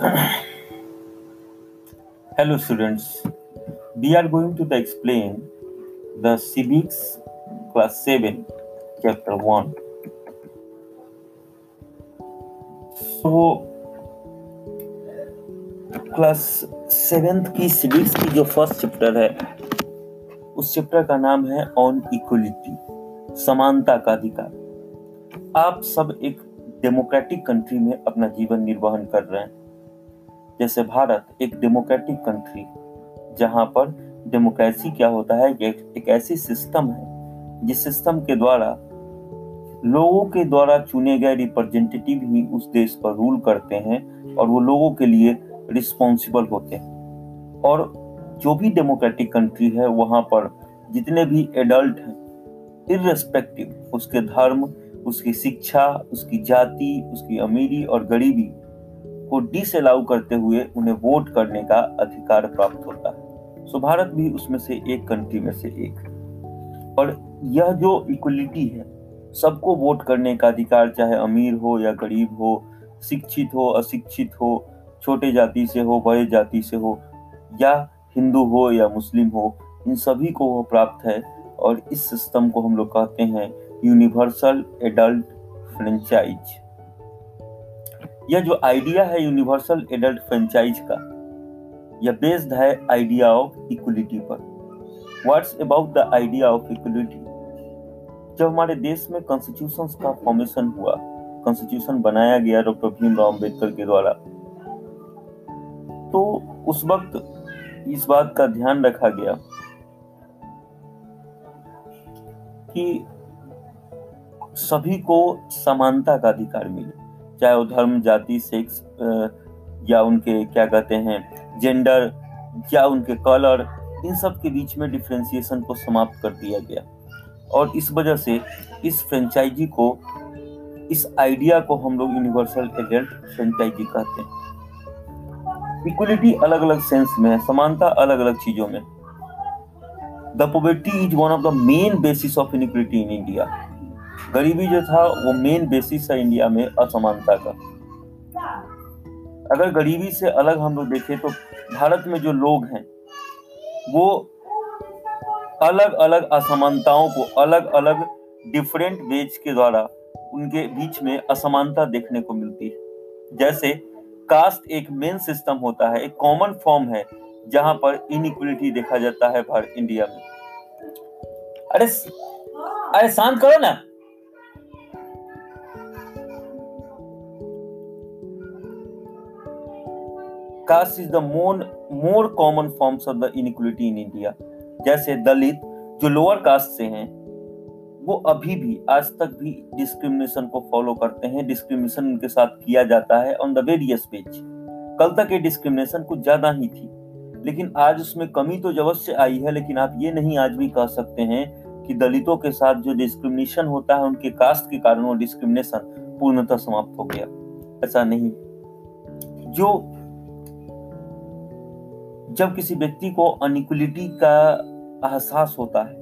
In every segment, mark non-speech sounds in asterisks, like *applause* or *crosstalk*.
*clears throat* Hello students, we are going to explain the civics class 7 chapter 1. So class seventh की civics की जो first chapter है उस chapter का नाम है ऑन इक्वलिटी समानता का अधिकार। आप सब एक डेमोक्रेटिक कंट्री में अपना जीवन निर्वहन कर रहे हैं। जैसे भारत एक डेमोक्रेटिक कंट्री जहाँ पर डेमोक्रेसी क्या होता है? एक ऐसी सिस्टम है, जिस सिस्टम के द्वारा लोगों के द्वारा चुने गए रिप्रेजेंटेटिव ही उस देश पर रूल करते हैं और वो लोगों के लिए रिस्पॉन्सिबल होते हैं। और जो भी डेमोक्रेटिक कंट्री है, वहाँ पर जितने भी एडल्ट हैं इरेस्पेक्टिव उसके धर्म, उसकी शिक्षा, उसकी जाति, उसकी अमीरी और गरीबी को डिसअलाउ करते हुए उन्हें वोट करने का अधिकार प्राप्त होता है। सो भारत भी उसमें से एक कंट्री में से एक और यह जो इक्वलिटी है, सबको वोट करने का अधिकार, चाहे अमीर हो या गरीब हो, शिक्षित हो, अशिक्षित हो, छोटे जाति से हो, बड़े जाति से हो, या हिंदू हो या मुस्लिम हो, इन सभी को वो प्राप्त है। और इस सिस्टम को हम लोग कहते हैं यूनिवर्सल एडल्ट फ्रेंचाइज यह जो आइडिया है यूनिवर्सल एडल्ट फ्रेंचाइज का, यह बेस्ड है आइडिया ऑफ़ इक्वलिटी पर। What's about the idea of equality जब हमारे देश में कॉन्स्टिट्यूशन का फॉर्मेशन हुआ कॉन्स्टिट्यूशन बनाया गया डॉक्टर भीमराव अंबेडकर के द्वारा तो उस वक्त इस बात का ध्यान रखा गया कि सभी को समानता का अधिकार मिले। चाहे वो धर्म, जाति सेक्स या उनके क्या कहते हैं जेंडर या उनके कलर इन सब के बीच में डिफ्रेंसिएशन को समाप्त कर दिया गया। और इस वजह से इस फ्रेंचाइजी को, इस आइडिया को हम लोग यूनिवर्सल एडल्ट फ्रेंचाइजी कहते हैं। इक्वलिटी अलग अलग सेंस में है, समानता अलग अलग चीज़ों में। The poverty is one of the main basis of inequality in India गरीबी जो था, वो मेन बेसिस है इंडिया में असमानता का। अगर गरीबी से अलग हम लोग देखें तो भारत में जो लोग हैं, वो अलग अलग असमानताओं को अलग अलग डिफरेंट वेज के द्वारा उनके बीच में असमानता देखने को मिलती है। जैसे कास्ट एक मेन सिस्टम होता है, एक कॉमन फॉर्म है, जहाँ पर इनइक्वलिटी देखा जाता है भारत इंडिया में। अरे अरे शांत करो ना। Caste is the more more common forms of the inequality in India जैसे दलित, जो लोअर कास्ट से हैं, वो अभी भी, आज तक भी डिस्क्रिमिनेशन को फॉलो करते हैं। डिस्क्रिमिनेशन उनके साथ किया जाता है ऑन द वेरियस पेज कल तक ये डिस्क्रिमिनेशन कुछ ज़्यादा ही थी। लेकिन आज उसमें कमी तो अवश्य आई है, लेकिन आप ये नहीं आज भी कह सकते हैं कि दलितों के साथ जो डिस्क्रिमिनेशन होता है, उनके कास्ट के कारण वो डिस्क्रिमिनेशन पूर्णतः समाप्त हो गया। ऐसा नहीं। जो जब किसी व्यक्ति को अनिक्वलिटी का एहसास होता है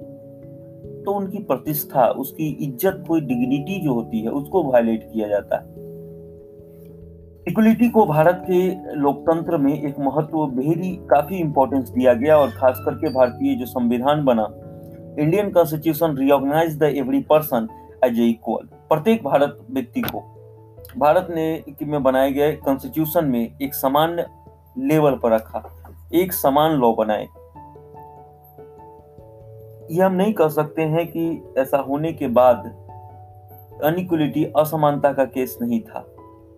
तो उनकी प्रतिष्ठा, उसकी इज़्ज़त कोई डिग्निटी जो होती है, उसको वायलेट किया जाता है। इक्वलिटी को भारत के लोकतंत्र में एक महत्व वेरी काफ़ी इंपॉर्टेंस दिया गया और खास करके भारतीय जो संविधान बना Indian constitution recognise the every person as a equal प्रत्येक भारत व्यक्ति को, भारत ने में बनाए गए कॉन्स्टिट्यूशन में एक समान लेवल पर रखा। एक समान लॉ बनाए। ये हम नहीं कह सकते हैं कि ऐसा होने के बाद अनिक्वलिटी असमानता का केस नहीं था।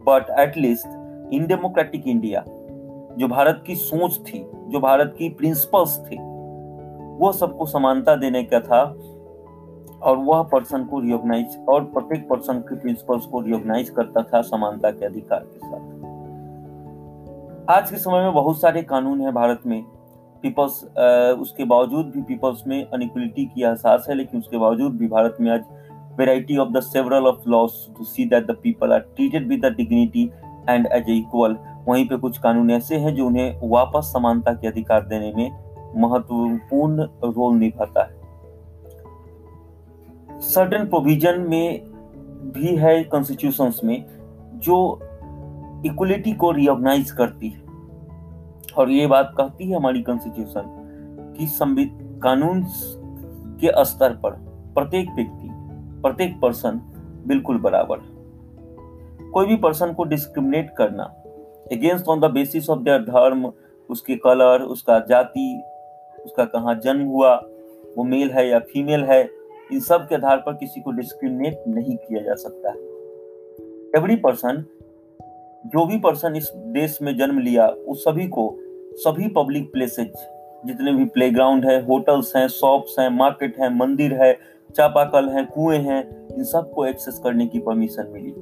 But at least in democratic India जो भारत की सोच थी, जो भारत की प्रिंसिपल्स थे वो सबको समानता देने का था और वह पर्सन को रियोगनाइज और प्रत्येक पर्सन के प्रिंसिपल्स को रियोगनाइज करता था समानता के अधिकार के साथ। आज के समय में बहुत सारे कानून है भारत में। पीपल्स उसके बावजूद भी पीपल्स में अनिक्वलिटी की एहसास है, लेकिन उसके बावजूद भी भारत में आज variety of the several of laws to see that the people are treated with the dignity and as equal वहीं पे कुछ कानून ऐसे हैं जो उन्हें वापस समानता के अधिकार देने में महत्वपूर्ण रोल निभाता है। सर्टन प्रोविज़न में भी है कॉन्स्टिट्यूशंस में, जो इक्वलिटी को रिकॉग्नाइज करती है। और ये बात कहती है हमारी कॉन्स्टिट्यूशन कि संविधान कानून के स्तर पर प्रत्येक व्यक्ति, प्रत्येक पर्सन बिल्कुल बराबर है। कोई भी पर्सन को डिस्क्रिमिनेट करना against on the basis of their धर्म, उसके कलर उसका जाति, उसका कहाँ जन्म हुआ, वो मेल है या फीमेल है, इन सब के आधार पर किसी को डिस्क्रिमिनेट नहीं किया जा सकता। एवरी पर्सन जो भी पर्सन इस देश में जन्म लिया, उस सभी को, सभी पब्लिक प्लेसेज जितने भी प्लेग्राउंड है होटल्स हैं शॉप्स हैं मार्केट है, मंदिर है, चापाकल है, कुएँ हैं, इन सबको एक्सेस करने की permission milli.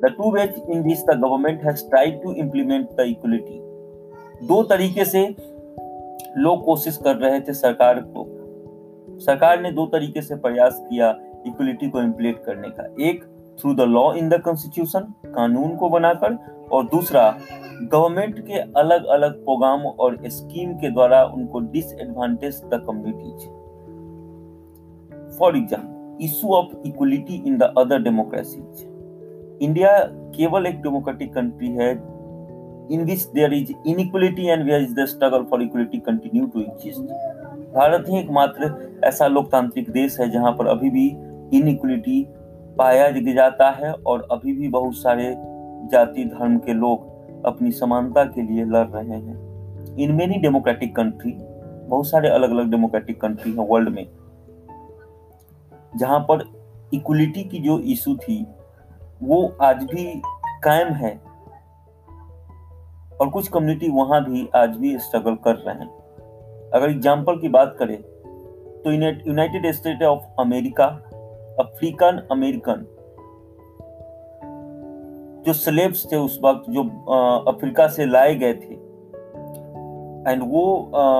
The two ways in this the government has tried to implement the equality दो तरीके से लोग कोशिश कर रहे थे सरकार को। सरकार ने दो तरीके से प्रयास किया इक्वलिटी को इम्प्लीट करने का। एक through the law in the constitution कानून को बनाकर, और दूसरा गवर्नमेंट के अलग अलग प्रोग्राम और स्कीम के द्वारा उनको disadvantage the communities for example issue of equality in the other democracies India केवल एक डेमोक्रेटिक कंट्री है in which there is inequality and where is the struggle for equality continue to exist Bharat ही एकमात्र ऐसा लोकतांत्रिक देश है जहाँ पर अभी भी इनइक्वलिटी पाया जाता है और अभी भी बहुत सारे जाति धर्म के लोग अपनी समानता के लिए लड़ रहे हैं। इन मेनी डेमोक्रेटिक कंट्री बहुत सारे अलग अलग डेमोक्रेटिक कंट्री हैं वर्ल्ड में। जहाँ पर इक्वलिटी की जो इशू थी, वो आज भी कायम है। और कुछ कम्युनिटी वहाँ भी आज भी स्ट्रगल कर रहे हैं। अगर एग्ज़ाम्पल की बात करें तो United State of America African, American. जो स्लेब्स थे उस वक्त, जो अफ्रीका से लाए गए थे। एंड वो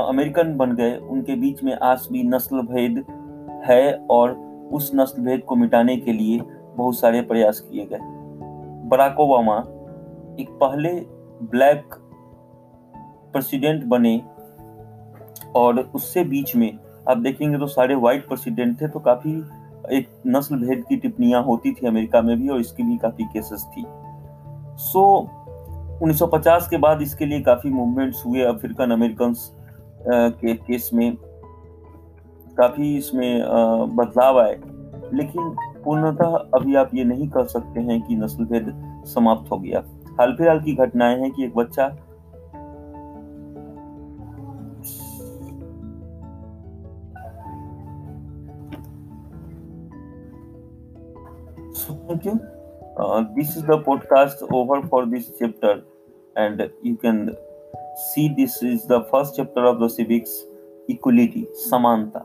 अमेरिकन बन गए। उनके बीच में आज भी नस्ल भेद है और उस नस्ल भेद को मिटाने के लिए बहुत सारे प्रयास किए गए। बराक ओबामा एक पहले ब्लैक प्रेसिडेंट बने और उससे बीच में, आप देखेंगे तो सारे व्हाइट प्रेसिडेंट थे तो काफ़ी एक नस्ल भेद की टिप्पणियाँ होती थी अमेरिका में भी और इसकी भी काफ़ी केसेस थी। सो so, 1950 के बाद इसके लिए काफ़ी मूवमेंट्स हुए अफ्रीकन अमेरिकन के केस में। काफ़ी इसमें बदलाव आए। लेकिन पूर्णतः अभी आप ये नहीं कह सकते हैं कि नस्ल भेद समाप्त हो गया। हाल फ़िलहाल की घटनाएँ हैं कि एक बच्चा क्यों Uh, this is the podcast over for this chapter and you can see this is the first chapter of the civics equality samanta